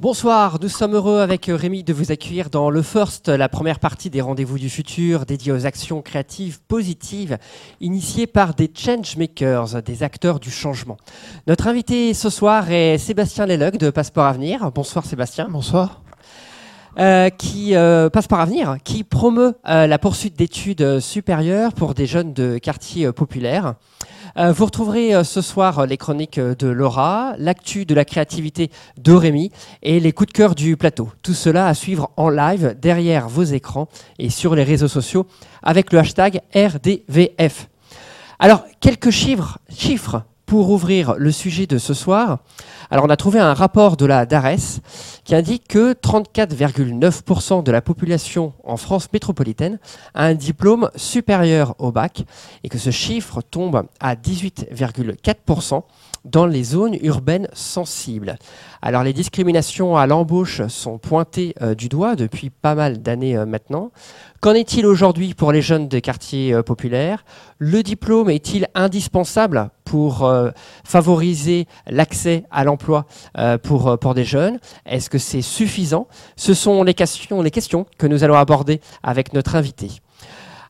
Bonsoir, nous sommes heureux avec Rémi de vous accueillir dans le First, la première partie des rendez-vous du futur dédiée aux actions créatives positives initiées par des changemakers, des acteurs du changement. Notre invité ce soir est Sébastien Leluc de Passeport Avenir. Bonsoir Sébastien. Bonsoir. Euh, qui euh, Passeport Avenir, qui promeut euh, la poursuite d'études supérieures pour des jeunes de quartiers populaires. Euh, vous retrouverez euh, ce soir euh, les chroniques de Laura, l'actu de la créativité de Rémi et les coups de cœur du plateau. Tout cela à suivre en live derrière vos écrans et sur les réseaux sociaux avec le hashtag RDVF. Alors, quelques chiffres, chiffres pour ouvrir le sujet de ce soir. Alors, on a trouvé un rapport de la DARES qui indique que 34,9% de la population en France métropolitaine a un diplôme supérieur au bac et que ce chiffre tombe à 18,4% dans les zones urbaines sensibles. Alors les discriminations à l'embauche sont pointées euh, du doigt depuis pas mal d'années euh, maintenant. Qu'en est-il aujourd'hui pour les jeunes des quartiers euh, populaires? Le diplôme est-il indispensable pour favoriser l'accès à l'emploi pour, pour des jeunes? Est-ce que c'est suffisant? Ce sont les questions, les questions que nous allons aborder avec notre invité.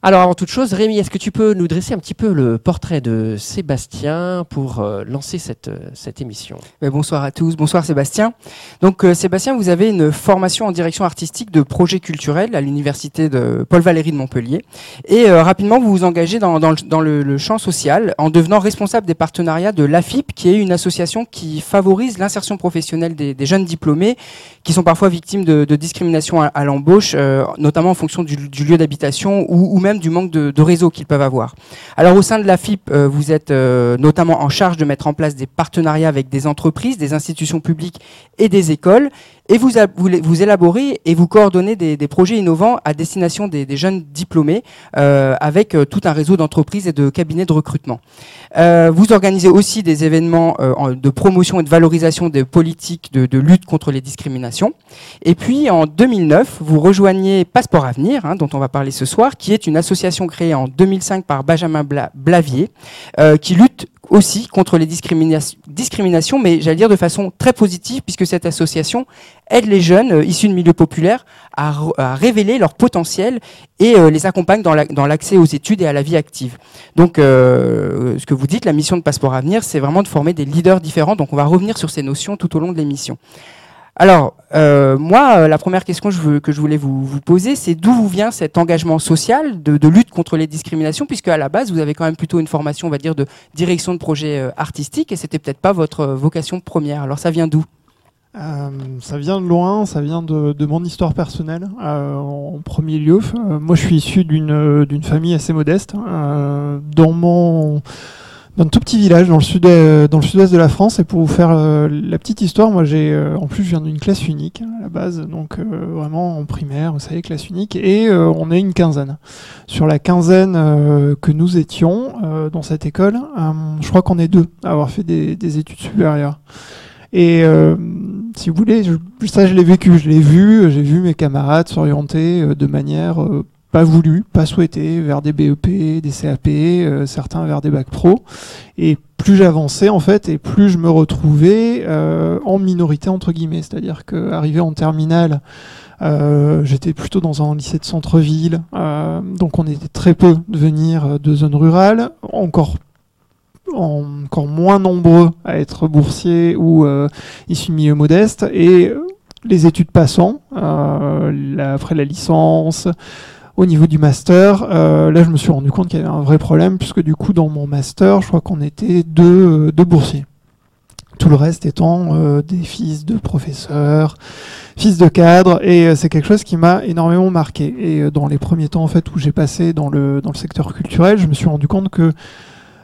Alors avant toute chose, Rémi, est-ce que tu peux nous dresser un petit peu le portrait de Sébastien pour euh, lancer cette, euh, cette émission? Bonsoir à tous, bonsoir Sébastien. Donc euh, Sébastien, vous avez une formation en direction artistique de projet culturel à l'université de Paul Valéry de Montpellier. Et rapidement, vous vous engagez dans, dans, le, champ social en devenant responsable des partenariats de l'AFIP, qui est une association qui favorise l'insertion professionnelle des, jeunes diplômés qui sont parfois victimes de, de discrimination à, l'embauche, notamment en fonction du, lieu d'habitation ou même du manque de, de réseau qu'ils peuvent avoir. Alors au sein de la FIP, euh, vous êtes euh, notamment en charge de mettre en place des partenariats avec des entreprises, des institutions publiques et des écoles et vous, vous, élaborez et vous coordonnez des, projets innovants à destination des, jeunes diplômés euh, avec euh, tout un réseau d'entreprises et de cabinets de recrutement. Euh, vous organisez aussi des événements de promotion et de valorisation des politiques de, lutte contre les discriminations. Et puis en 2009, vous rejoignez Passeport Avenir, hein, dont on va parler ce soir, qui est une association créée en 2005 par Benjamin Blavier, qui lutte aussi contre les discriminations, mais j'allais dire de façon très positive, puisque cette association aide les jeunes euh, issus de milieux populaires à, révéler leur potentiel et euh, les accompagne dans l'accès aux études et à la vie active. Donc, euh, ce que vous dites, la mission de Passeport Avenir, c'est vraiment de former des leaders différents. Donc, on va revenir sur ces notions tout au long de l'émission. Alors, euh, moi, euh, la première question que je, voulais vous, poser, c'est d'où vous vient cet engagement social de, lutte contre les discriminations, puisque à la base, vous avez quand même plutôt une formation, on va dire, de direction de projet euh, artistique, et c'était peut-être pas votre vocation première. Alors, ça vient d'où? Ça vient de loin, ça vient de, mon histoire personnelle. En premier lieu, moi je suis issu d'une famille assez modeste. dans mon un tout petit village dans le sud euh, dans le sud-ouest de la France. Et pour vous faire euh, la petite histoire moi j'ai euh, en plus je viens d'une classe unique à la base. Donc vraiment en primaire vous savez classe unique. Et on est une quinzaine. Sur la quinzaine que nous étions dans cette école je crois qu'on est deux à avoir fait des, des études supérieures. Et si vous voulez ça je l'ai vécu. Je l'ai vu j'ai vu mes camarades s'orienter de manière pas voulu, pas souhaité, vers des BEP, des CAP, euh, certains vers des bacs pro. Et plus j'avançais en fait, et plus je me retrouvais euh, en minorité entre guillemets, c'est-à-dire qu'arrivé en terminale, euh, j'étais plutôt dans un lycée de centre-ville, donc on était très peu de venir de zones rurales, encore encore moins nombreux à être boursiers ou issus de milieux modestes, et les études passant, après la licence, au niveau du master, euh, là je me suis rendu compte qu'il y avait un vrai problème, puisque du coup dans mon master, je crois qu'on était deux, euh, boursiers. Tout le reste étant euh, des fils de professeurs, fils de cadres, et c'est quelque chose qui m'a énormément marqué. Et dans les premiers temps en fait où j'ai passé dans le, dans le secteur culturel, je me suis rendu compte que euh,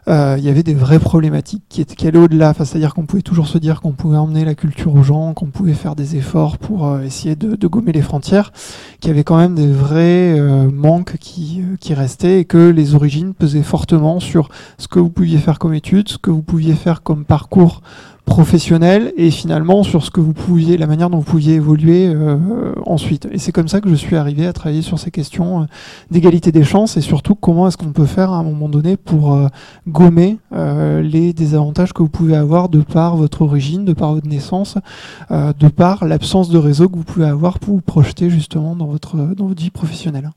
il y avait des vraies problématiques qui, étaient, qui allaient au-delà. Enfin, C'est-à-dire qu'on pouvait toujours se dire qu'on pouvait emmener la culture aux gens, qu'on pouvait faire des efforts pour euh, essayer de, de, gommer les frontières, qu'il y avait quand même des vrais euh, manques qui, qui restaient et que les origines pesaient fortement sur ce que vous pouviez faire comme études, ce que vous pouviez faire comme parcours professionnel et finalement sur ce que vous pouviez, la manière dont vous pouviez évoluer euh, ensuite. Et c'est comme ça que je suis arrivé à travailler sur ces questions euh, d'égalité des chances et surtout comment est-ce qu'on peut faire à un moment donné pour euh, gommer les désavantages que vous pouvez avoir de par votre origine, de par votre naissance, de par l'absence de réseau que vous pouvez avoir pour vous projeter justement dans votre, dans votre vie professionnelle.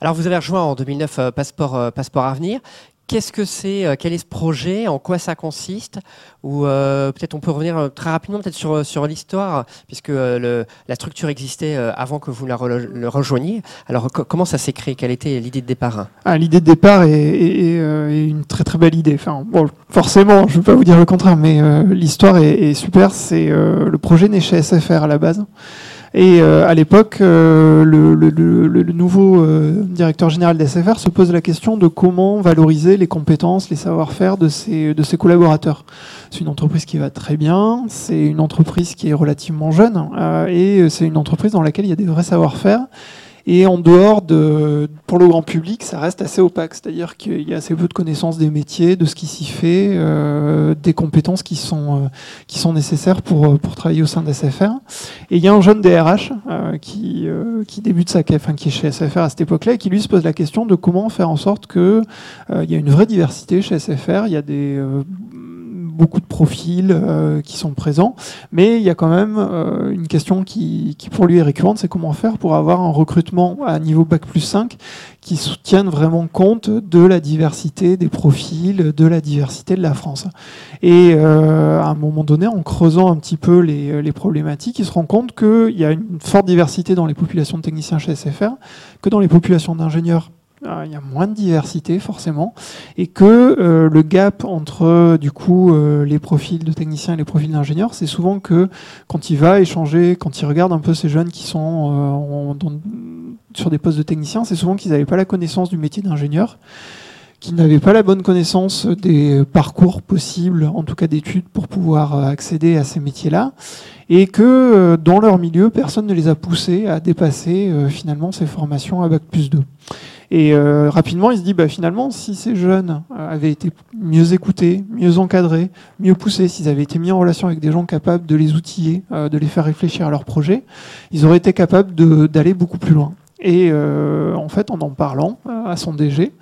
Alors vous avez rejoint en 2009 Passeport, Passeport Avenir. Qu'est-ce que c'est euh, Quel est ce projet En quoi ça consiste Ou euh, peut-être on peut revenir euh, très rapidement peut-être sur, sur l'histoire, puisque la structure existait avant que vous la le rejoigniez. Alors comment ça s'est créé? Quelle était l'idée de départ? Ah, L'idée de départ est, une très très belle idée. Enfin, forcément, je ne veux pas vous dire le contraire, mais l'histoire est, super. C'est le projet né chez SFR à la base. Et euh, à l'époque, euh, le, le, le, nouveau euh, directeur général d'SFR se pose la question de comment valoriser les compétences, les savoir-faire de ses, de ses collaborateurs. C'est une entreprise qui va très bien, c'est une entreprise qui est relativement jeune, et c'est une entreprise dans laquelle il y a des vrais savoir-faire et en dehors de, pour le grand public, ça reste assez opaque. C'est-à-dire qu'il y a assez peu de connaissances des métiers, de ce qui s'y fait, euh, des compétences qui sont, euh, qui sont nécessaires pour, euh, pour travailler au sein d'SFR. Et il y a un jeune DRH euh, qui, euh, qui débute sa enfin, qui est chez SFR à cette époque-là et qui lui se pose la question de comment faire en sorte que il y a une vraie diversité chez SFR. Il y a des beaucoup de profils euh, qui sont présents, mais il y a quand même euh, une question qui, pour lui est récurrente, c'est comment faire pour avoir un recrutement à niveau Bac plus 5 qui soutienne vraiment compte de la diversité des profils, de la diversité de la France. Et euh, à un moment donné, en creusant un petit peu les, les problématiques, il se rend compte qu'il y a une forte diversité dans les populations de techniciens chez SFR, que dans les populations d'ingénieurs il y a moins de diversité forcément, et que euh, le gap entre du coup euh, les profils de techniciens et les profils d'ingénieurs, c'est souvent que quand il va échanger, quand il regarde un peu ces jeunes qui sont euh, sur des postes de techniciens, c'est souvent qu'ils n'avaient pas la connaissance du métier d'ingénieur, qu'ils n'avaient pas la bonne connaissance des parcours possibles, en tout cas d'études, pour pouvoir accéder à ces métiers-là, et que dans leur milieu, personne ne les a poussés à dépasser finalement ces formations à Bac plus 2. Et euh, rapidement, il se dit, bah, finalement, si ces jeunes euh, avaient été mieux écoutés, mieux encadrés, mieux poussés, s'ils avaient été mis en relation avec des gens capables de les outiller, euh, de les faire réfléchir à leur projet, ils auraient été capables d'aller beaucoup plus loin. Et en fait, en en parlant à son DG,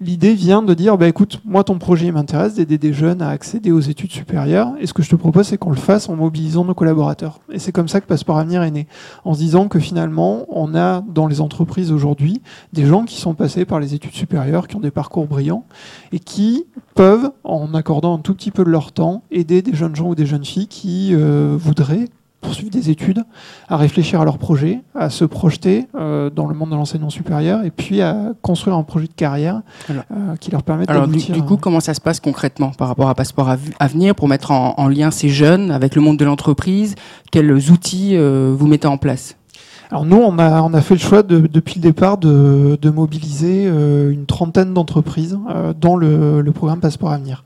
l'idée vient de dire bah écoute, moi ton projet m'intéresse d'aider des jeunes à accéder aux études supérieures et ce que je te propose c'est qu'on le fasse en mobilisant nos collaborateurs. Et c'est comme ça que Passeport Avenir est né, en se disant que finalement on a dans les entreprises aujourd'hui des gens qui sont passés par les études supérieures, qui ont des parcours brillants et qui peuvent, en accordant un tout petit peu de leur temps, aider des jeunes gens ou des jeunes filles qui euh, voudraient poursuivre des études, à réfléchir à leur projet, à se projeter euh, dans le monde de l'enseignement supérieur et puis à construire un projet de carrière euh, qui leur permette Alors, du, du, coup, comment ça se passe concrètement par rapport à Passeport Avenir pour mettre en, lien ces jeunes avec le monde de l'entreprise? Quels outils euh, vous mettez en place? Alors nous, on a, on a fait le choix de, depuis le départ de, de mobiliser une trentaine d'entreprises dans le, le programme Passeport Avenir.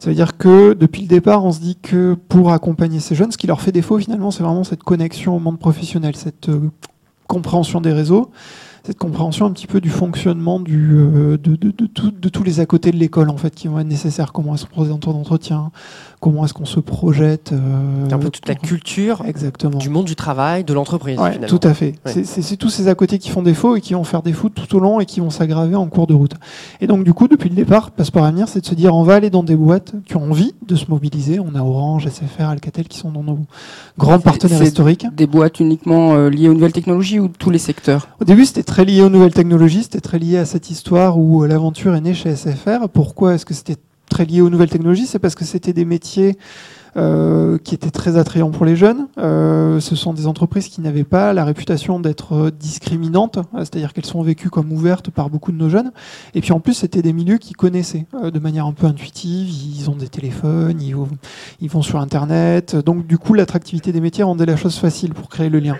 Ça veut dire que depuis le départ, on se dit que pour accompagner ces jeunes, ce qui leur fait défaut finalement, c'est vraiment cette connexion au monde professionnel, cette euh, compréhension des réseaux cette compréhension un petit peu du fonctionnement du, euh, de, de, de, de, tous les à côté de l'école en fait qui vont être nécessaires. Comment est-ce qu'on en temps d'entretien Comment est-ce qu'on se projette euh, Un peu toute la culture exactement. du monde du travail, de l'entreprise. Ouais, tout à fait. C'est tous ces à côté qui font défaut et qui vont faire défaut tout au long et qui vont s'aggraver en cours de route. Et donc du coup, depuis le départ, Passeport Avenir, c'est de se dire on va aller dans des boîtes qui ont envie de se mobiliser. On a Orange, SFR, Alcatel qui sont dans nos grands partenaires historiques. Des boîtes uniquement euh, liées aux nouvelles technologies ou tous les secteurs? Au début, c'était très lié aux nouvelles technologies, c'était très lié à cette histoire où euh, l'aventure est née chez SFR. Pourquoi est-ce que c'était très lié aux nouvelles technologies? C'est parce que c'était des métiers euh, qui étaient très attrayants pour les jeunes. Euh, ce sont des entreprises qui n'avaient pas la réputation d'être discriminantes, c'est-à-dire qu'elles sont vécues comme ouvertes par beaucoup de nos jeunes. Et puis en plus, c'était des milieux qu'ils connaissaient de manière un peu intuitive. Ils ont des téléphones, ils vont, sur Internet. Donc du coup, l'attractivité des métiers rendait la chose facile pour créer le lien.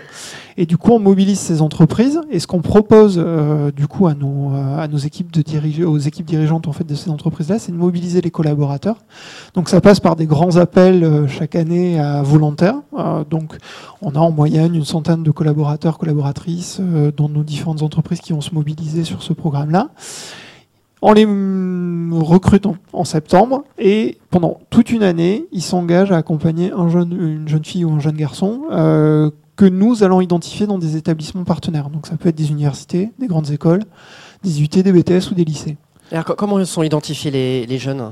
Et du coup, on mobilise ces entreprises. Et ce qu'on propose euh, du coup à nos, à nos équipes de diriger, aux équipes dirigeantes en fait de ces entreprises-là, c'est de mobiliser les collaborateurs. Donc ça passe par des grands appels euh, chaque année à volontaires. Euh, donc on a en moyenne une centaine de collaborateurs, collaboratrices dans nos différentes entreprises qui vont se mobiliser sur ce programme-là. On les mm, recrute en, septembre et pendant toute une année, ils s'engagent à accompagner une jeune fille ou un jeune garçon euh, que nous allons identifier dans des établissements partenaires. Donc ça peut être des universités, des grandes écoles, des UT, des BTS ou des lycées. Alors, co- comment sont identifiés les, les jeunes?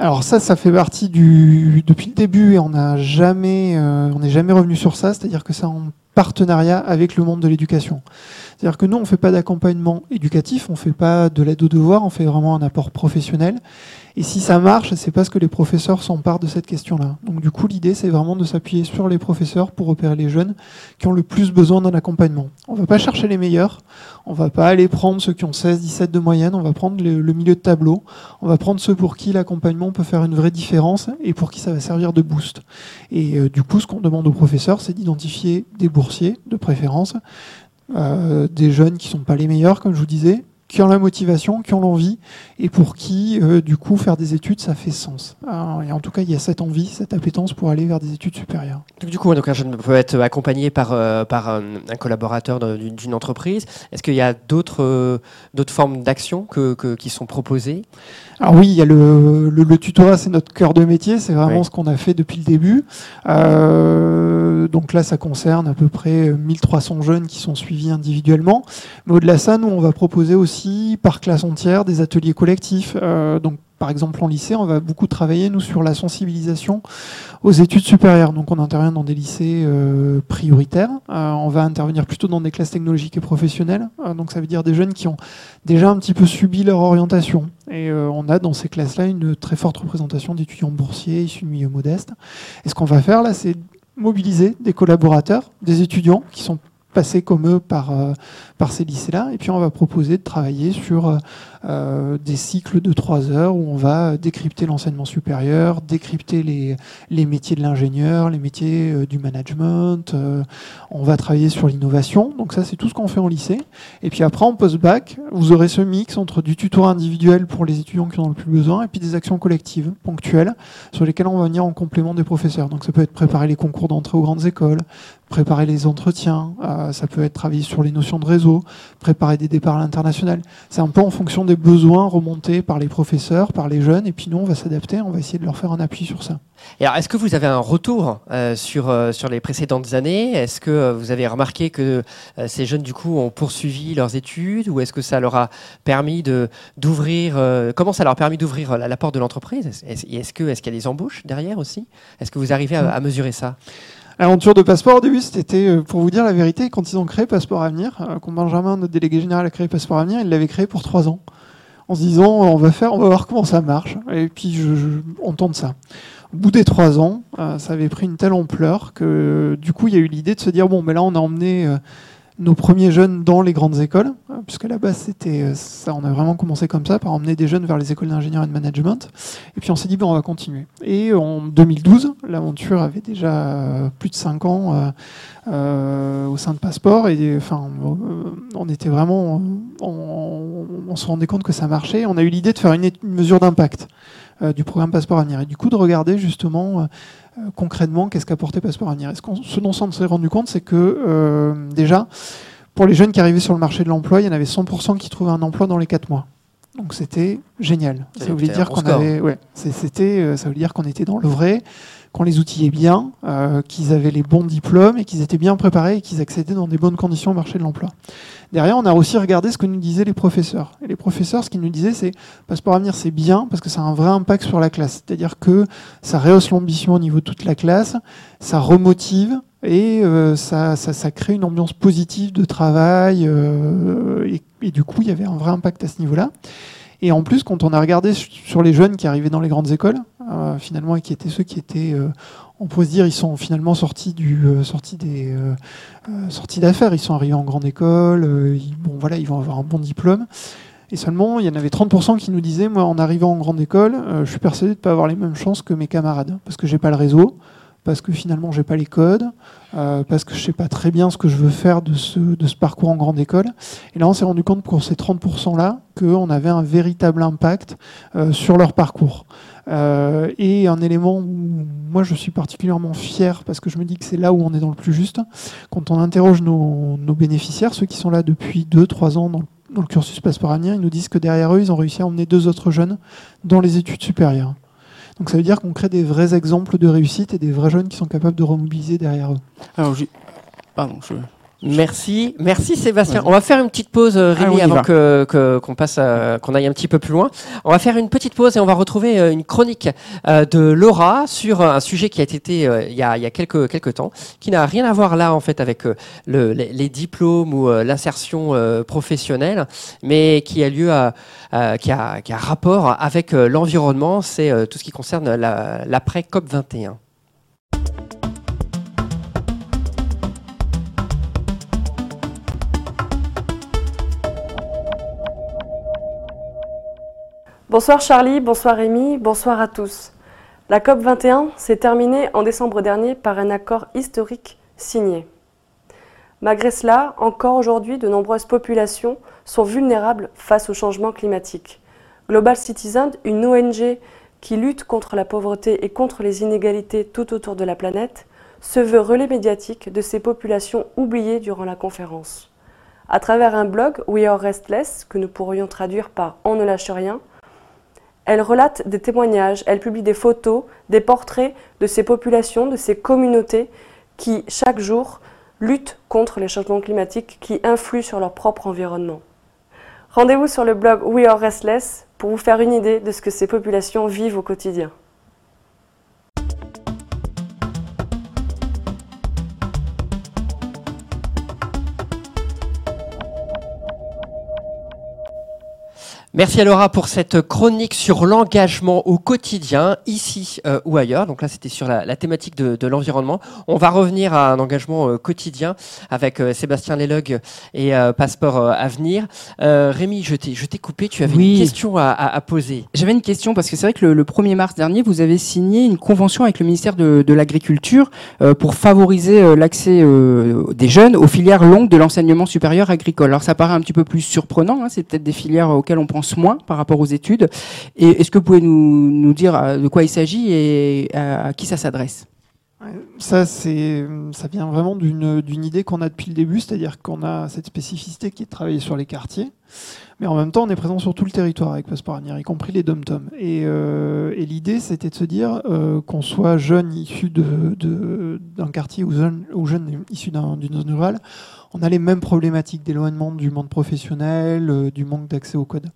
Alors ça, ça fait partie du depuis le début et on n'a jamais, euh, on n'est jamais revenu sur ça. C'est-à-dire que c'est en partenariat avec le monde de l'éducation. C'est-à-dire que nous, on ne fait pas d'accompagnement éducatif, on ne fait pas de l'aide aux devoirs, on fait vraiment un apport professionnel. Et si ça marche, c'est parce que les professeurs s'emparent de cette question-là. Donc du coup, l'idée, c'est vraiment de s'appuyer sur les professeurs pour repérer les jeunes qui ont le plus besoin d'un accompagnement. On ne va pas chercher les meilleurs, on ne va pas aller prendre ceux qui ont 16, 17 de moyenne, on va prendre le, milieu de tableau, on va prendre ceux pour qui l'accompagnement peut faire une vraie différence et pour qui ça va servir de boost. Et euh, du coup, ce qu'on demande aux professeurs, c'est d'identifier des boursiers, de préférence, euh, des jeunes qui sont pas les meilleurs, comme je vous disais, qui ont la motivation, qui ont l'envie, et pour qui, euh, du coup, faire des études, ça fait sens. Alors, et en tout cas, il y a cette envie, cette appétence pour aller vers des études supérieures. Donc, du coup, donc, un jeune peut être accompagné par, euh, un, collaborateur d'une entreprise. Est-ce qu'il y a d'autres euh, formes d'action qui sont proposées? Alors oui, il y a le, le, le tutorat, c'est notre cœur de métier, c'est vraiment Oui. ce qu'on a fait depuis le début. Euh, donc là, ça concerne à peu près 1300 jeunes qui sont suivis individuellement. Mais au-delà de ça, nous, on va proposer aussi par classe entière des ateliers collectifs. Euh, donc par exemple en lycée, on va beaucoup travailler nous sur la sensibilisation aux études supérieures. Donc on intervient dans des lycées euh, prioritaires. Euh, on va intervenir plutôt dans des classes technologiques et professionnelles. Euh, donc ça veut dire des jeunes qui ont déjà un petit peu subi leur orientation. Et euh, on a dans ces classes-là une très forte représentation d'étudiants boursiers issus de milieux modestes. Et ce qu'on va faire là, c'est mobiliser des collaborateurs, des étudiants qui sont passés comme eux par, euh, par ces lycées-là. Et puis on va proposer de travailler sur euh, des cycles de trois heures où on va décrypter l'enseignement supérieur, décrypter les, les métiers de l'ingénieur, les métiers euh, du management. euh, on va travailler sur l'innovation. Donc ça, c'est tout ce qu'on fait en lycée. Et puis après, en post-bac, vous aurez ce mix entre du tutorat individuel pour les étudiants qui en ont le plus besoin et puis des actions collectives, ponctuelles, sur lesquelles on va venir en complément des professeurs. Donc ça peut être préparer les concours d'entrée aux grandes écoles, préparer les entretiens, euh, ça peut être travailler sur les notions de réseau, préparer des départs à l'international. C'est un peu en fonction des besoins remontés par les professeurs, par les jeunes, et puis nous, on va s'adapter, on va essayer de leur faire un appui sur ça. Et alors, est-ce que vous avez un retour euh, sur, euh, sur les précédentes années? Est-ce que euh, vous avez remarqué que ces jeunes, du coup, ont poursuivi leurs études? Ou est-ce que ça leur a permis de, d'ouvrir... comment ça leur a permis d'ouvrir la, la porte de l'entreprise? Est-ce, est-ce que, est-ce qu'il y a des embauches derrière aussi? Est-ce que vous arrivez à, à mesurer ça? L'aventure de Passeport au début, c'était, pour vous dire la vérité, quand ils ont créé Passeport Avenir, quand Benjamin, notre délégué général, a créé Passeport Avenir, il l'avait créé pour trois ans, en se disant on va faire, on va voir comment ça marche, et puis je, je- on tente ça. Au bout des trois ans, euh, ça avait pris une telle ampleur que du coup, il y a eu l'idée de se dire bon, mais là, on a emmené euh, nos premiers jeunes dans les grandes écoles, euh, puisque à la base, c'était euh, ça, on a vraiment commencé comme ça, par emmener des jeunes vers les écoles d'ingénieur et de management. Et puis on s'est dit, bon, on va continuer. Et en 2012, l'aventure avait déjà euh, plus de 5 ans euh, euh, au sein de Passeport. Et enfin, on était vraiment. On, se rendait compte que ça marchait. On a eu l'idée de faire une, mesure d'impact du programme Passeport Avenir. Et du coup, de regarder justement. euh, euh, concrètement, qu'est-ce qu'apportait Passeport Avenir ce, ce dont on s'est rendu compte, c'est que euh, déjà, pour les jeunes qui arrivaient sur le marché de l'emploi, il y en avait 100% qui trouvaient un emploi dans les 4 mois. Donc c'était génial. Ça voulait c'est un dire qu'on avait, ouais, c'était, euh, ça voulait dire qu'on était dans le vrai, qu'on les outillait bien, euh, qu'ils avaient les bons diplômes et qu'ils étaient bien préparés et qu'ils accédaient dans des bonnes conditions au marché de l'emploi. Derrière, on a aussi regardé ce que nous disaient les professeurs. Et les professeurs, ce qu'ils nous disaient, c'est Passeport Avenir, c'est bien parce que ça a un vrai impact sur la classe. C'est-à-dire que ça rehausse l'ambition au niveau de toute la classe, ça remotive et euh, ça, crée une ambiance positive de travail. euh, et, du coup, il y avait un vrai impact à ce niveau-là. Et en plus, quand on a regardé su- sur les jeunes qui arrivaient dans les grandes écoles, euh, finalement, et qui étaient ceux qui étaient, on pourrait se dire, ils sont finalement sortis du, sortis des, sortis d'affaires. Ils sont arrivés en grande école. ils, bon, voilà, ils vont avoir un bon diplôme. Et seulement, il y en avait 30% qui nous disaient, moi, en arrivant en grande école, je suis persuadé de ne pas avoir les mêmes chances que mes camarades, parce que j'ai pas le réseau, parce que finalement, j'ai pas les codes, euh, parce que je sais pas très bien ce que je veux faire de ce, parcours en grande école. Et là, on s'est rendu compte pour ces 30%-là qu'on avait un véritable impact euh, sur leur parcours. Euh, et un élément où moi je suis particulièrement fier parce que je me dis que c'est là où on est dans le plus juste. Quand on interroge nos, bénéficiaires, ceux qui sont là depuis 2-3 ans dans, dans le cursus ils nous disent que derrière eux, ils ont réussi à emmener deux autres jeunes dans les études supérieures. Donc ça veut dire qu'on crée des vrais exemples de réussite et des vrais jeunes qui sont capables de remobiliser derrière eux. Merci, merci Sébastien. On va faire une petite pause, euh, Rémi, avant que qu'on passe, qu'on aille un petit peu plus loin. On va faire une petite pause et on va retrouver euh, une chronique euh, de Laura sur un sujet qui a été il y a, il y a quelques quelques temps, qui n'a rien à voir là en fait avec le, les, diplômes ou l'insertion professionnelle, mais qui a lieu à, qui a qui a rapport avec l'environnement. C'est tout ce qui concerne l'après COP 21. Bonsoir Charlie, bonsoir Rémi, bonsoir à tous. La COP 21 s'est terminée en décembre dernier par un accord historique signé. Malgré cela, encore aujourd'hui, de nombreuses populations sont vulnérables face au changement climatique. Global Citizen, une ONG qui lutte contre la pauvreté et contre les inégalités tout autour de la planète, se veut relais médiatique de ces populations oubliées durant la conférence. À travers un blog We Are Restless, que nous pourrions traduire par On ne lâche rien, elle relate des témoignages, elle publie des photos, des portraits de ces populations, de ces communautés qui, chaque jour, luttent contre les changements climatiques qui influent sur leur propre environnement. Rendez-vous sur le blog We Are Restless pour vous faire une idée de ce que ces populations vivent au quotidien. Merci à Laura pour cette chronique sur l'engagement au quotidien, ici euh, ou ailleurs. Donc là, c'était sur la, thématique de, l'environnement. On va revenir à un engagement euh, quotidien avec euh, Sébastien Lelogue et Passeport Avenir. Rémi, je t'ai coupé, tu avais une question à, poser. J'avais une question parce que c'est vrai que le, 1er mars dernier, vous avez signé une convention avec le ministère de, de l'Agriculture pour favoriser l'accès des jeunes aux filières longues de l'enseignement supérieur agricole. Alors ça paraît un petit peu plus surprenant, hein, c'est peut-être des filières auxquelles on pense moins par rapport aux études. Est-ce que vous pouvez nous, dire euh, de quoi il s'agit et à, qui ça s'adresse? Ça, ça vient vraiment d'une, idée qu'on a depuis le début, c'est-à-dire qu'on a cette spécificité qui est de travailler sur les quartiers, mais en même temps, on est présent sur tout le territoire avec Passeport Avenir, y compris les dom-toms. Et, euh, et, l'idée, c'était de se dire euh, qu'on soit jeune issu de, d'un quartier ou jeune, ou jeune issu d'une zone rurale, on a les mêmes problématiques d'éloignement du monde professionnel, euh, du manque d'accès au code.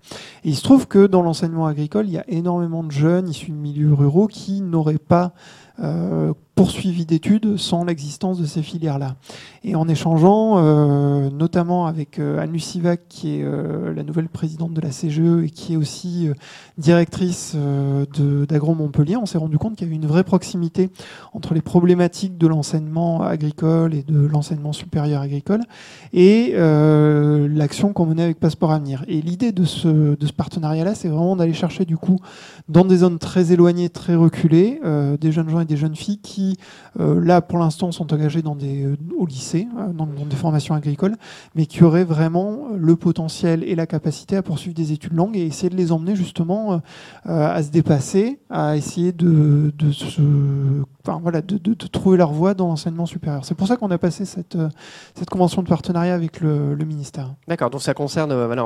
Et il se trouve que dans l'enseignement agricole, il y a énormément de jeunes issus de milieux ruraux qui n'auraient pas euh, poursuivi d'études sans l'existence de ces filières-là. Et en échangeant, euh, notamment avec euh, Anne Lucivac, qui est euh, la nouvelle présidente de la CGE et qui est aussi directrice d'Agro Montpellier, on s'est rendu compte qu'il y avait une vraie proximité entre les problématiques de l'enseignement agricole et de l'enseignement supérieur agricole et l'action qu'on menait avec Passeport Avenir. Et l'idée de ce, de ce partenariat-là, c'est vraiment d'aller chercher du coup dans des zones très éloignées, très reculées, des jeunes gens et des jeunes filles qui euh, là, pour l'instant, sont engagés dans des, euh, au lycée, euh, dans, des formations agricoles, mais qui auraient vraiment le potentiel et la capacité à poursuivre des études longues et essayer de les emmener justement à se dépasser, à essayer de, de se voilà, de, trouver leur voie dans l'enseignement supérieur. C'est pour ça qu'on a passé cette, cette convention de partenariat avec le, ministère. D'accord, donc ça concerne voilà,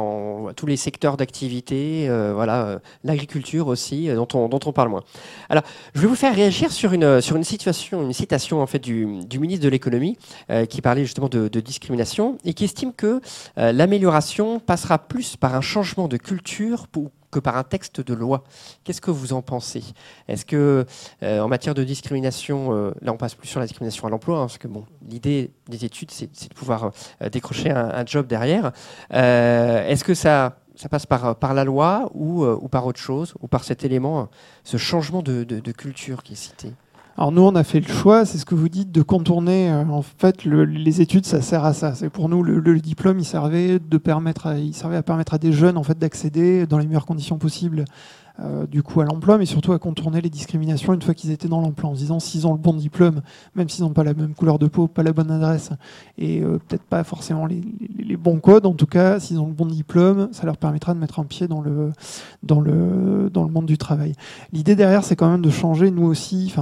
tous les secteurs d'activité, voilà, l'agriculture aussi, dont on, dont on parle moins. Alors, je vais vous faire réagir sur une, sur une situation une citation en fait du, ministre de l'économie euh, qui parlait justement de, discrimination et qui estime que euh, l'amélioration passera plus par un changement de culture que par un texte de loi. Qu'est-ce que vous en pensez? Est-ce que euh, en matière de discrimination, là on passe plus sur la discrimination à l'emploi, hein, parce que l'idée des études c'est de pouvoir décrocher un, job derrière. Est-ce que ça ça passe par, la loi ou, par autre chose, ou par cet élément, ce changement de culture qui est cité? Alors nous, on a fait le choix, c'est ce que vous dites, de contourner. Euh, en fait, les études, ça sert à ça. C'est pour nous le, diplôme, il servait de permettre, à, il servait à permettre à des jeunes en fait d'accéder dans les meilleures conditions possibles euh, du coup à l'emploi, mais surtout à contourner les discriminations une fois qu'ils étaient dans l'emploi, en se disant s'ils ont le bon diplôme, même s'ils n'ont pas la même couleur de peau, pas la bonne adresse, et euh, peut-être pas forcément les, bons codes, en tout cas, s'ils ont le bon diplôme, ça leur permettra de mettre un pied dans le, dans le, dans le monde du travail. L'idée derrière, c'est quand même de changer, nous aussi,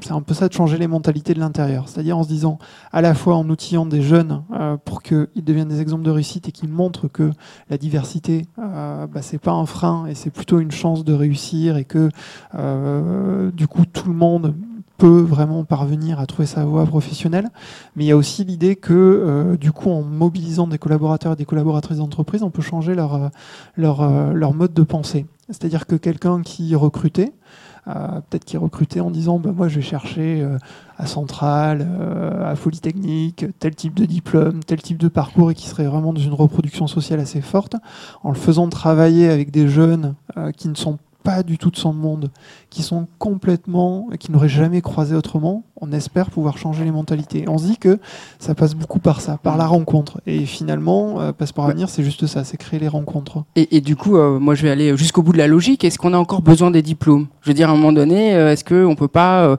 c'est un peu ça, de changer les mentalités de l'intérieur, c'est-à-dire en se disant, à la fois en outillant des jeunes euh, pour qu'ils deviennent des exemples de réussite et qu'ils montrent que la diversité, bah, c'est pas un frein et c'est plutôt une chance de réussir et que euh, du coup tout le monde peut vraiment parvenir à trouver sa voie professionnelle. Mais il y a aussi l'idée que euh, du coup en mobilisant des collaborateurs et des collaboratrices d'entreprise, on peut changer leur, euh, leur, leur mode de pensée. C'est-à-dire que quelqu'un qui recrutait, peut-être qui recrutait en disant bah, moi je vais chercher à Centrale, à Polytechnique, tel type de diplôme, tel type de parcours et qui serait vraiment dans une reproduction sociale assez forte, en le faisant travailler avec des jeunes qui ne sont pas du tout de son monde, qui sont complètement, qui n'auraient jamais croisé autrement, on espère pouvoir changer les mentalités. On se dit que ça passe beaucoup par ça, par la rencontre. Et finalement, euh, Passeport Avenir, c'est juste ça, c'est créer les rencontres. Et, du coup, euh, moi je vais aller jusqu'au bout de la logique. Est-ce qu'on a encore besoin des diplômes? Je veux dire, à un moment donné, euh, est-ce qu'on ne peut pas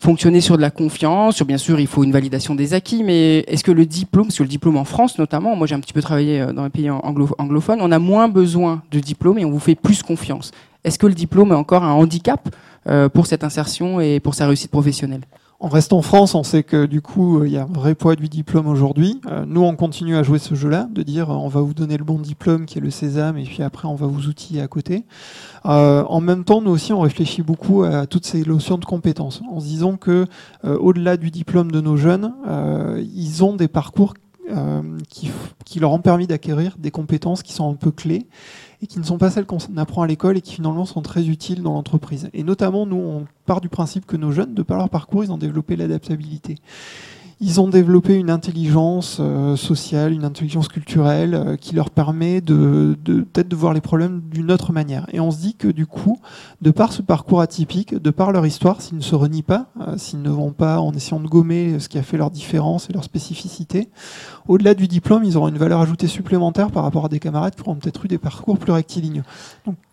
fonctionner sur de la confiance? Sur, Bien sûr, il faut une validation des acquis, mais est-ce que le diplôme, parce que le diplôme en France notamment, moi j'ai un petit peu travaillé dans les pays anglophones, on a moins besoin de diplôme et on vous fait plus confiance. Est-ce que le diplôme est encore un handicap euh, pour cette insertion et pour sa réussite professionnelle? On reste en France, on sait que du coup, il y a un vrai poids du diplôme aujourd'hui. Euh, nous, on continue à jouer ce jeu-là, de dire on va vous donner le bon diplôme qui est le sésame, et puis après, on va vous outiller à côté. Euh, en même temps, nous aussi, on réfléchit beaucoup à toutes ces notions de compétences, en se disant que au-delà du diplôme de nos jeunes, ils ont des parcours qui, qui leur ont permis d'acquérir des compétences qui sont un peu clés et qui ne sont pas celles qu'on apprend à l'école et qui finalement sont très utiles dans l'entreprise. Et notamment, nous, on part du principe que nos jeunes, de par leur parcours, ils ont développé l'adaptabilité ils ont développé une intelligence euh, sociale, une intelligence culturelle euh, qui leur permet de, de peut-être de voir les problèmes d'une autre manière. Et on se dit que du coup, de par ce parcours atypique, de par leur histoire, s'ils ne se renient pas, euh, s'ils ne vont pas en essayant de gommer ce qui a fait leur différence et leur spécificité, au-delà du diplôme, ils auront une valeur ajoutée supplémentaire par rapport à des camarades qui auront peut-être eu des parcours plus rectilignes.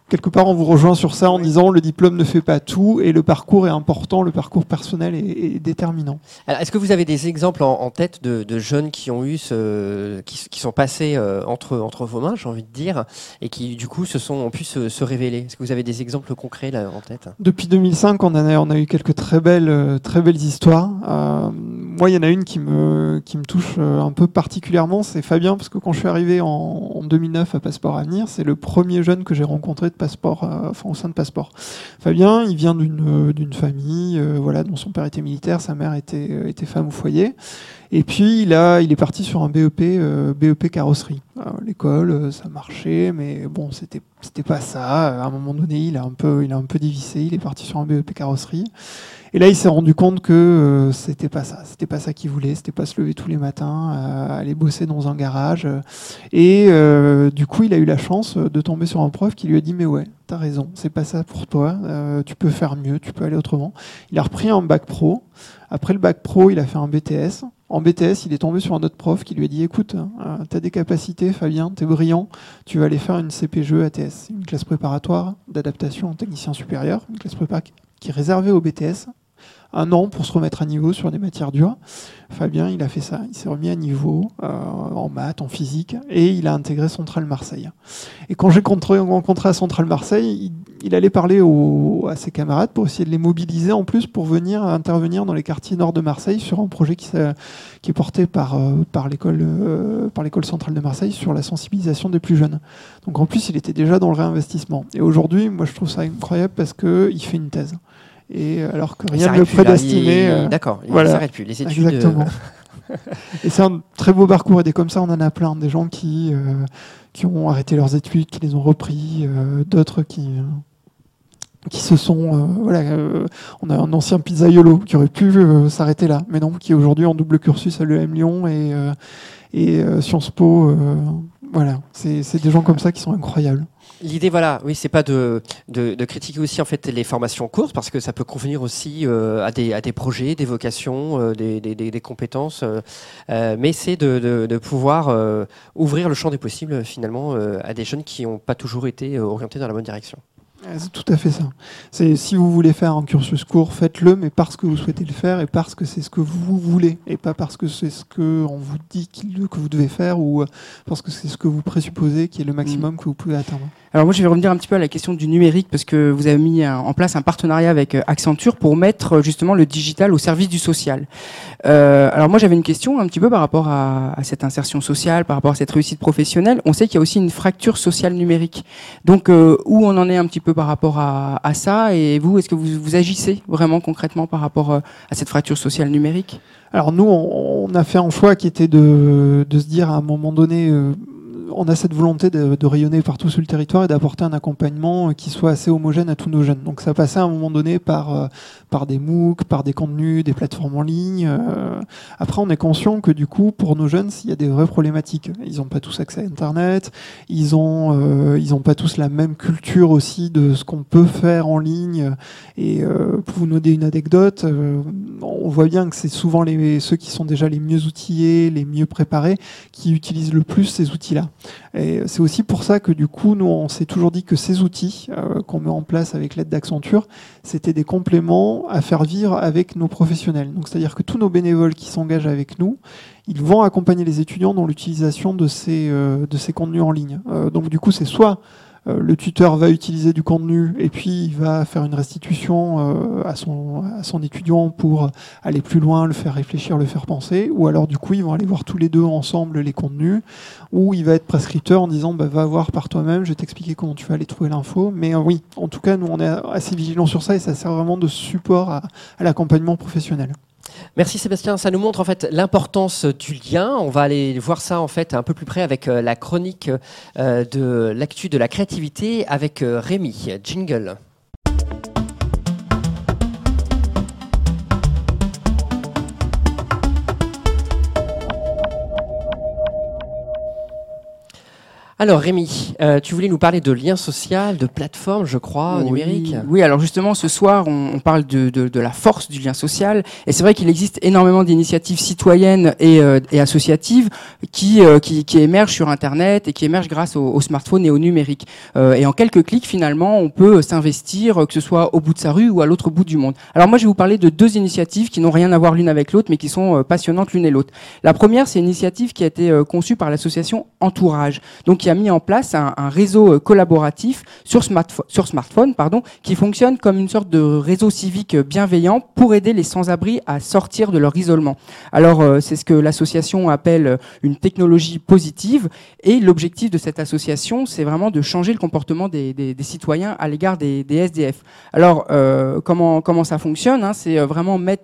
Quelque part, on vous rejoint sur ça en disant le diplôme ne fait pas tout et le parcours est important, le parcours personnel est, déterminant. est-ce que vous avez des exemples en, tête de, jeunes qui ont eu ce, qui, sont passés euh, entre, entre vos mains, j'ai envie de dire, et qui du coup se sont, ont pu se, révéler? Est-ce que vous avez des exemples concrets là, en tête? Depuis 2005, on a, on a eu quelques très belles, euh, très belles histoires. Euh, moi, il y en a une qui me, qui me touche un peu particulièrement, c'est Fabien, parce que quand je suis arrivé en, en 2009 à Passeport Avenir, c'est le premier jeune que j'ai rencontré passeport, euh, enfin, au sein de passeport. Fabien, il vient d'une euh, famille, euh, voilà, dont son père était militaire, sa mère était, était femme au foyer. Et puis il a, il est parti sur un BEP, BEP carrosserie. L'école, ça marchait, mais bon, c'était, c'était pas ça. À un moment donné, il a un peu, il a un peu dévissé. Il est parti sur un BEP carrosserie. Et là, il s'est rendu compte que euh, c'était pas ça, c'était pas ça qu'il voulait, c'était pas se lever tous les matins, euh, aller bosser dans un garage. Et euh, du coup, il a eu la chance de tomber sur un prof qui lui a dit mais ouais, t'as raison, c'est pas ça pour toi, tu peux faire mieux, tu peux aller autrement. Il a repris un bac pro. Après le bac pro, il a fait un BTS. En BTS, il est tombé sur un autre prof qui lui a dit écoute, tu as des capacités, Fabien, tu es brillant, tu vas aller faire une CPGE ATS, une classe préparatoire d'adaptation en technicien supérieur, une classe prépa qui est réservé au BTS, un an pour se remettre à niveau sur des matières dures. Fabien, il a fait ça. Il s'est remis à niveau euh, en maths, en physique, et il a intégré Centrale Marseille. Et quand j'ai rencontré à Centrale Marseille, il, allait parler à ses camarades pour essayer de les mobiliser en plus pour venir intervenir dans les quartiers nord de Marseille sur un projet qui, est porté par, euh, par l'école euh, par l'école centrale de Marseille sur la sensibilisation des plus jeunes. Donc en plus, il était déjà dans le réinvestissement. Et aujourd'hui, moi, je trouve ça incroyable parce qu'il fait une thèse. Et alors que rien ne le prédestinait. Euh, d'accord, il voilà. s'arrête plus. Les études. Euh, Exactement. et c'est un très beau parcours. Et des comme ça, on en a plein. Des gens qui, euh, qui ont arrêté leurs études, qui les ont repris, d'autres qui qui se sont voilà on a un ancien pizzaiolo qui aurait pu s'arrêter là mais non qui est aujourd'hui en double cursus à l'EM Lyon et et Sciences Po voilà c'est des gens comme ça qui sont incroyables L'idée, voilà, oui, c'est pas de, de, critiquer aussi en fait les formations courtes parce que ça peut convenir aussi euh, à, des, à des projets, des vocations, euh, des, des, des, compétences, euh, mais c'est de, de, pouvoir ouvrir le champ des possibles finalement à des jeunes qui n'ont pas toujours été orientés dans la bonne direction. C'est tout à fait ça. C'est si vous voulez faire un cursus court, faites-le, mais parce que vous souhaitez le faire et parce que c'est ce que vous voulez, et pas parce que c'est ce que on vous dit que vous devez faire ou parce que c'est ce que vous présupposez qui est le maximum mm. que vous pouvez atteindre. Alors moi, je vais revenir un petit peu à la question du numérique parce que vous avez mis en place un partenariat avec euh, Accenture pour mettre justement le digital au service du social. Euh, alors moi, j'avais une question un petit peu par rapport à, cette insertion sociale, par rapport à cette réussite professionnelle. On sait qu'il y a aussi une fracture sociale numérique. Donc euh, où on en est un petit peu par rapport à, ça et vous, est-ce que vous, agissez vraiment concrètement par rapport euh, à cette fracture sociale numérique? Alors nous, on, a fait un choix qui était de, se dire à un moment donné euh, on a cette volonté de, rayonner partout sur le territoire et d'apporter un accompagnement qui soit assez homogène à tous nos jeunes. Donc ça passait à un moment donné par, euh, des MOOC, par des contenus, des plateformes en ligne. Euh. Après, on est conscient que du coup, pour nos jeunes, il y a des vraies problématiques. Ils n'ont pas tous accès à Internet, ils n'ont euh, pas tous la même culture aussi de ce qu'on peut faire en ligne. Et pour vous donner une anecdote, on voit bien que c'est souvent ceux qui sont déjà les mieux outillés, les mieux préparés, qui utilisent le plus ces outils-là. Et c'est aussi pour ça que du coup, nous, on s'est toujours dit que ces outils euh, qu'on met en place avec l'aide d'Accenture, c'était des compléments à faire vivre avec nos professionnels. Donc, c'est-à-dire que tous nos bénévoles qui s'engagent avec nous, ils vont accompagner les étudiants dans l'utilisation de ces, euh, de ces contenus en ligne. Euh, donc, du coup, c'est soit le tuteur va utiliser du contenu et puis il va faire une restitution euh, à, son, à son étudiant pour aller plus loin, le faire réfléchir, le faire penser, ou alors du coup ils vont aller voir tous les deux ensemble les contenus, ou il va être prescripteur en disant bah, va voir par toi-même, je vais t'expliquer comment tu vas aller trouver l'info. Mais euh, oui, en tout cas nous on est assez vigilants sur ça et ça sert vraiment de support à l'accompagnement professionnel. Merci Sébastien, ça nous montre en fait l'importance du lien. On va aller voir ça en fait un peu plus près avec euh, la chronique euh, de l'actu de la créativité avec euh, Rémi. Jingle. Alors Rémi, euh, tu voulais nous parler de lien social, de plateforme, je crois, numérique. Oui, alors justement ce soir on, parle de, de, de, la force du lien social et c'est vrai qu'il existe énormément d'initiatives citoyennes et, euh, et associatives qui, euh, qui, qui, émergent sur Internet et qui émergent grâce au, au smartphone et au numérique. et en quelques clics finalement on peut s'investir, que ce soit au bout de sa rue ou à l'autre bout du monde. Alors moi je vais vous parler de deux initiatives qui n'ont rien à voir l'une avec l'autre mais qui sont passionnantes l'une et l'autre. La première c'est une initiative qui a été conçue par l'association Entourage. Donc a mis en place un, réseau euh, collaboratif sur, sur smartphone pardon, qui fonctionne comme une sorte de réseau civique bienveillant pour aider les sans-abri à sortir de leur isolement. Alors euh, c'est ce que l'association appelle euh, une technologie positive et l'objectif de cette association c'est vraiment de changer le comportement des, citoyens à l'égard des, SDF. Alors comment, comment ça fonctionne hein C'est vraiment mettre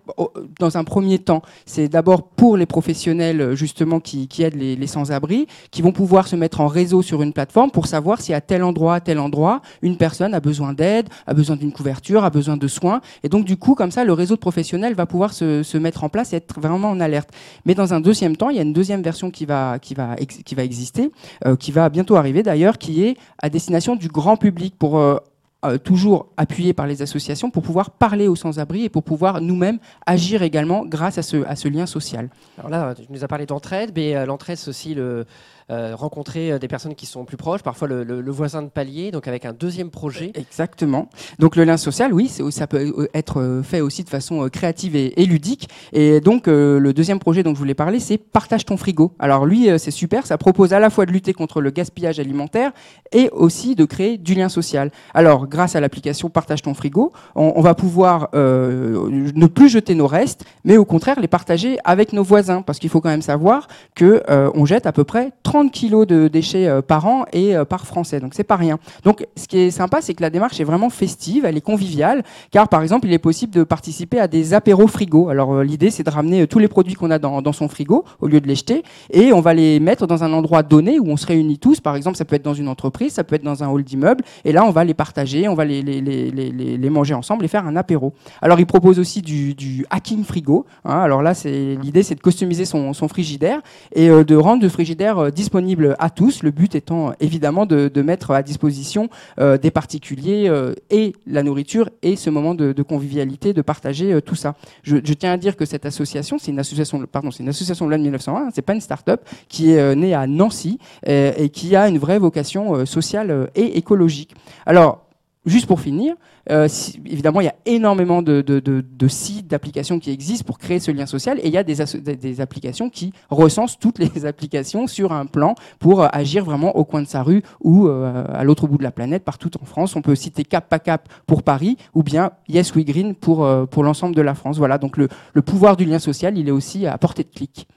dans un premier temps, c'est d'abord pour les professionnels justement qui, qui aident les, les sans-abri, qui vont pouvoir se mettre en réseau sur une plateforme pour savoir si à tel endroit, à tel endroit, une personne a besoin d'aide, a besoin d'une couverture, a besoin de soins. Et donc, du coup, comme ça, le réseau de professionnels va pouvoir se, se mettre en place et être vraiment en alerte. Mais dans un deuxième temps, il y a une deuxième version qui va, qui va, qui va exister, euh, qui va bientôt arriver d'ailleurs, qui est à destination du grand public pour euh, euh, toujours appuyé par les associations pour pouvoir parler aux sans-abri et pour pouvoir nous-mêmes agir également grâce à ce, à ce lien social. Alors là, tu nous as parlé d'entraide, mais l'entraide, c'est aussi le, euh, rencontrer euh, des personnes qui sont plus proches, parfois le, voisin de palier, donc avec un deuxième projet. Exactement. Donc le lien social, oui, ça peut euh, être fait aussi de façon créative et, ludique. Et donc le deuxième projet dont je voulais parler, c'est Partage ton frigo. Alors lui, c'est super, ça propose à la fois de lutter contre le gaspillage alimentaire et aussi de créer du lien social. Alors grâce à l'application Partage ton frigo, on, va pouvoir ne plus jeter nos restes, mais au contraire les partager avec nos voisins, parce qu'il faut quand même savoir que on jette à peu près 30 kilos de déchets euh, par an et euh, par Français. Donc c'est pas rien. Donc ce qui est sympa, c'est que la démarche est vraiment festive, elle est conviviale, car par exemple, il est possible de participer à des apéros frigo. Alors euh, l'idée, c'est de ramener tous les produits qu'on a dans, son frigo au lieu de les jeter, et on va les mettre dans un endroit donné où on se réunit tous. Par exemple, ça peut être dans une entreprise, ça peut être dans un hall d'immeuble, et là, on va les partager, on va les, les, les, les, manger ensemble et faire un apéro. Alors il propose aussi du, du hacking frigo. Hein. Alors là, l'idée, c'est de customiser son, son frigidaire et de rendre le frigidaire disponible à tous, le but étant évidemment de, mettre à disposition euh, des particuliers euh, et la nourriture et ce moment de, convivialité, de partager euh, tout ça. Je, tiens à dire que cette association, c'est une association, pardon, c'est une association de l'année 1901, c'est pas une start-up qui est née à Nancy et qui a une vraie vocation sociale et écologique. Alors, juste pour finir, euh, évidemment, il y a énormément de, de, de, de sites, d'applications qui existent pour créer ce lien social, et il y a des, des, applications qui recensent toutes les applications sur un plan pour euh, agir vraiment au coin de sa rue ou euh, à l'autre bout de la planète, partout en France. On peut citer Cap à Cap pour Paris, ou bien Yes We Green pour, pour l'ensemble de la France. Voilà, donc le, le pouvoir du lien social, il est aussi à portée de clic.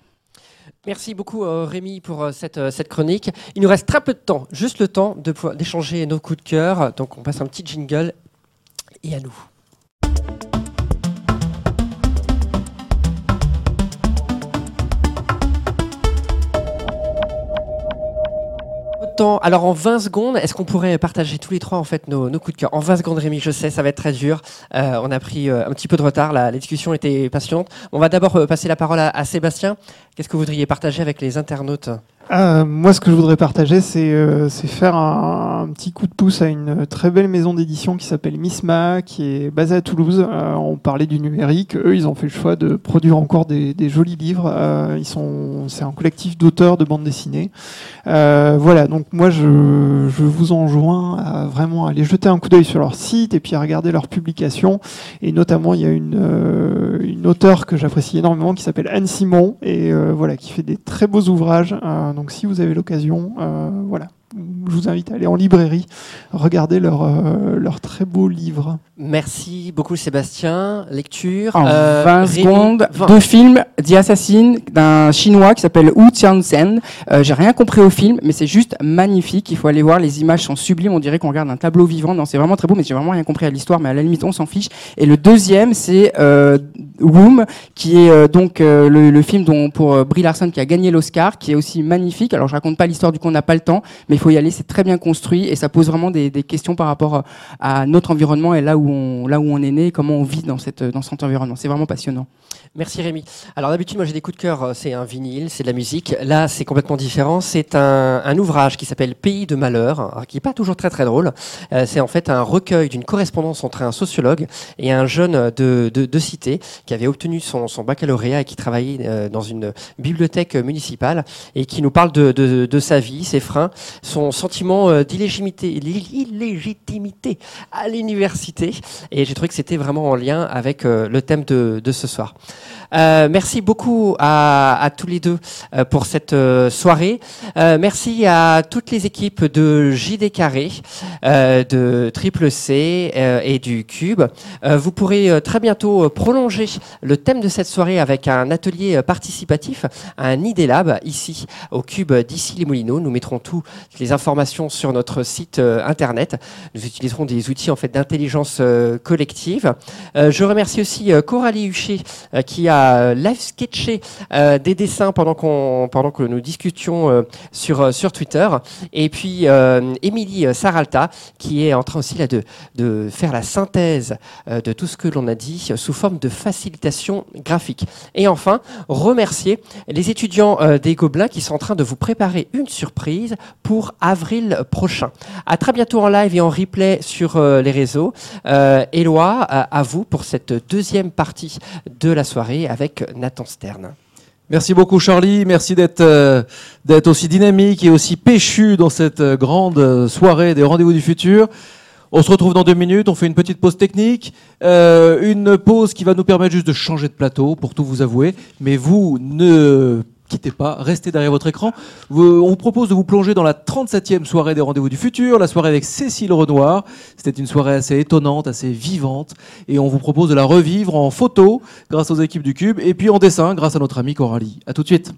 Merci beaucoup Rémi pour cette, cette, chronique. Il nous reste très peu de temps, juste le temps d'échanger nos coups de cœur. Donc on passe un petit jingle et à nous. Alors en 20 secondes, est-ce qu'on pourrait partager tous les trois en fait nos, coups de cœur? En 20 secondes, Rémi, je sais, ça va être très dur. Euh, on a pris euh, un petit peu de retard, la, discussion était passionnante. On va d'abord euh, passer la parole à Sébastien. Qu'est-ce que vous voudriez partager avec les internautes? Euh, moi, ce que je voudrais partager, c'est euh, faire un, petit coup de pouce à une très belle maison d'édition qui s'appelle Misma, qui est basée à Toulouse. Euh, on parlait du numérique. Eux, ils ont fait le choix de produire encore des, des jolis livres. Euh, ils sont, c'est un collectif d'auteurs de bande dessinée. voilà. Donc moi, je, je, vous enjoins à vraiment aller jeter un coup d'œil sur leur site et puis à regarder leurs publications. Et notamment, il y a une, une auteure que j'apprécie énormément qui s'appelle Anne Simon et voilà, qui fait des très beaux ouvrages. Donc si vous avez l'occasion, euh, voilà, je vous invite à aller en librairie, regarder leurs leur euh, très beaux livres. Merci beaucoup Sébastien. Lecture. En 20 euh, secondes, deux films The Assassin d'un chinois qui s'appelle Wu Tianzhen. Euh, J'ai rien compris au film, mais c'est juste magnifique. Il faut aller voir, les images sont sublimes. On dirait qu'on regarde un tableau vivant. Non, c'est vraiment très beau, mais j'ai vraiment rien compris à l'histoire. Mais à la limite, on s'en fiche. Et le deuxième, c'est euh, Womb, qui est euh, donc le, le, film dont pour Brie Larson qui a gagné l'Oscar, qui est aussi magnifique. Alors je raconte pas l'histoire du coup, on n'a pas le temps, mais il faut y aller c'est très bien construit et ça pose vraiment des, questions par rapport à notre environnement et là où on, là où on est né, comment on vit dans, cette, dans cet environnement. C'est vraiment passionnant. Merci Rémi. Alors d'habitude, moi j'ai des coups de cœur, euh, c'est un vinyle, c'est de la musique. Là, c'est complètement différent. C'est un, un, ouvrage qui s'appelle Pays de malheur, qui n'est pas toujours très très drôle. Euh, c'est en fait un recueil d'une correspondance entre un sociologue et un jeune de, de, de cité qui avait obtenu son, son, baccalauréat et qui travaillait euh, dans une bibliothèque municipale et qui nous parle de, de, de sa vie, ses freins, son sentiment d'illégitimité à l'université. Et j'ai trouvé que c'était vraiment en lien avec le thème de, de ce soir. Euh, merci beaucoup à, tous les deux euh, pour cette euh, soirée. Merci à toutes les équipes de JD Carré, de Triple C et du Cube. vous pourrez très bientôt prolonger le thème de cette soirée avec un atelier participatif, un ID Lab ici au Cube d'ici les Moulineaux. Nous mettrons toutes les informations sur notre site internet. Nous utiliserons des outils en fait d'intelligence collective. je remercie aussi Coralie Huchet qui a euh, live sketché euh, des dessins pendant, qu'on, pendant que nous discutions euh, sur, sur Twitter. Et puis Émilie Saralta qui est en train aussi là, de, de faire la synthèse de tout ce que l'on a dit sous forme de facilitation graphique. Et enfin, remercier les étudiants des Gobelins qui sont en train de vous préparer une surprise pour avril prochain. À très bientôt en live et en replay sur les réseaux. Éloi, à vous pour cette deuxième partie de la soirée avec Nathan Stern. Merci beaucoup Charlie, merci d'être euh, aussi dynamique et aussi péchu dans cette euh, grande euh, soirée des rendez-vous du futur. On se retrouve dans deux minutes, on fait une petite pause technique, une pause qui va nous permettre juste de changer de plateau, pour tout vous avouer, mais vous ne quittez pas, restez derrière votre écran. on vous propose de vous plonger dans la 37e soirée des Rendez-vous du Futur, la soirée avec Cécile Renoir. C'était une soirée assez étonnante, assez vivante, et on vous propose de la revivre en photo grâce aux équipes du Cube, et puis en dessin grâce à notre ami Coralie. À tout de suite.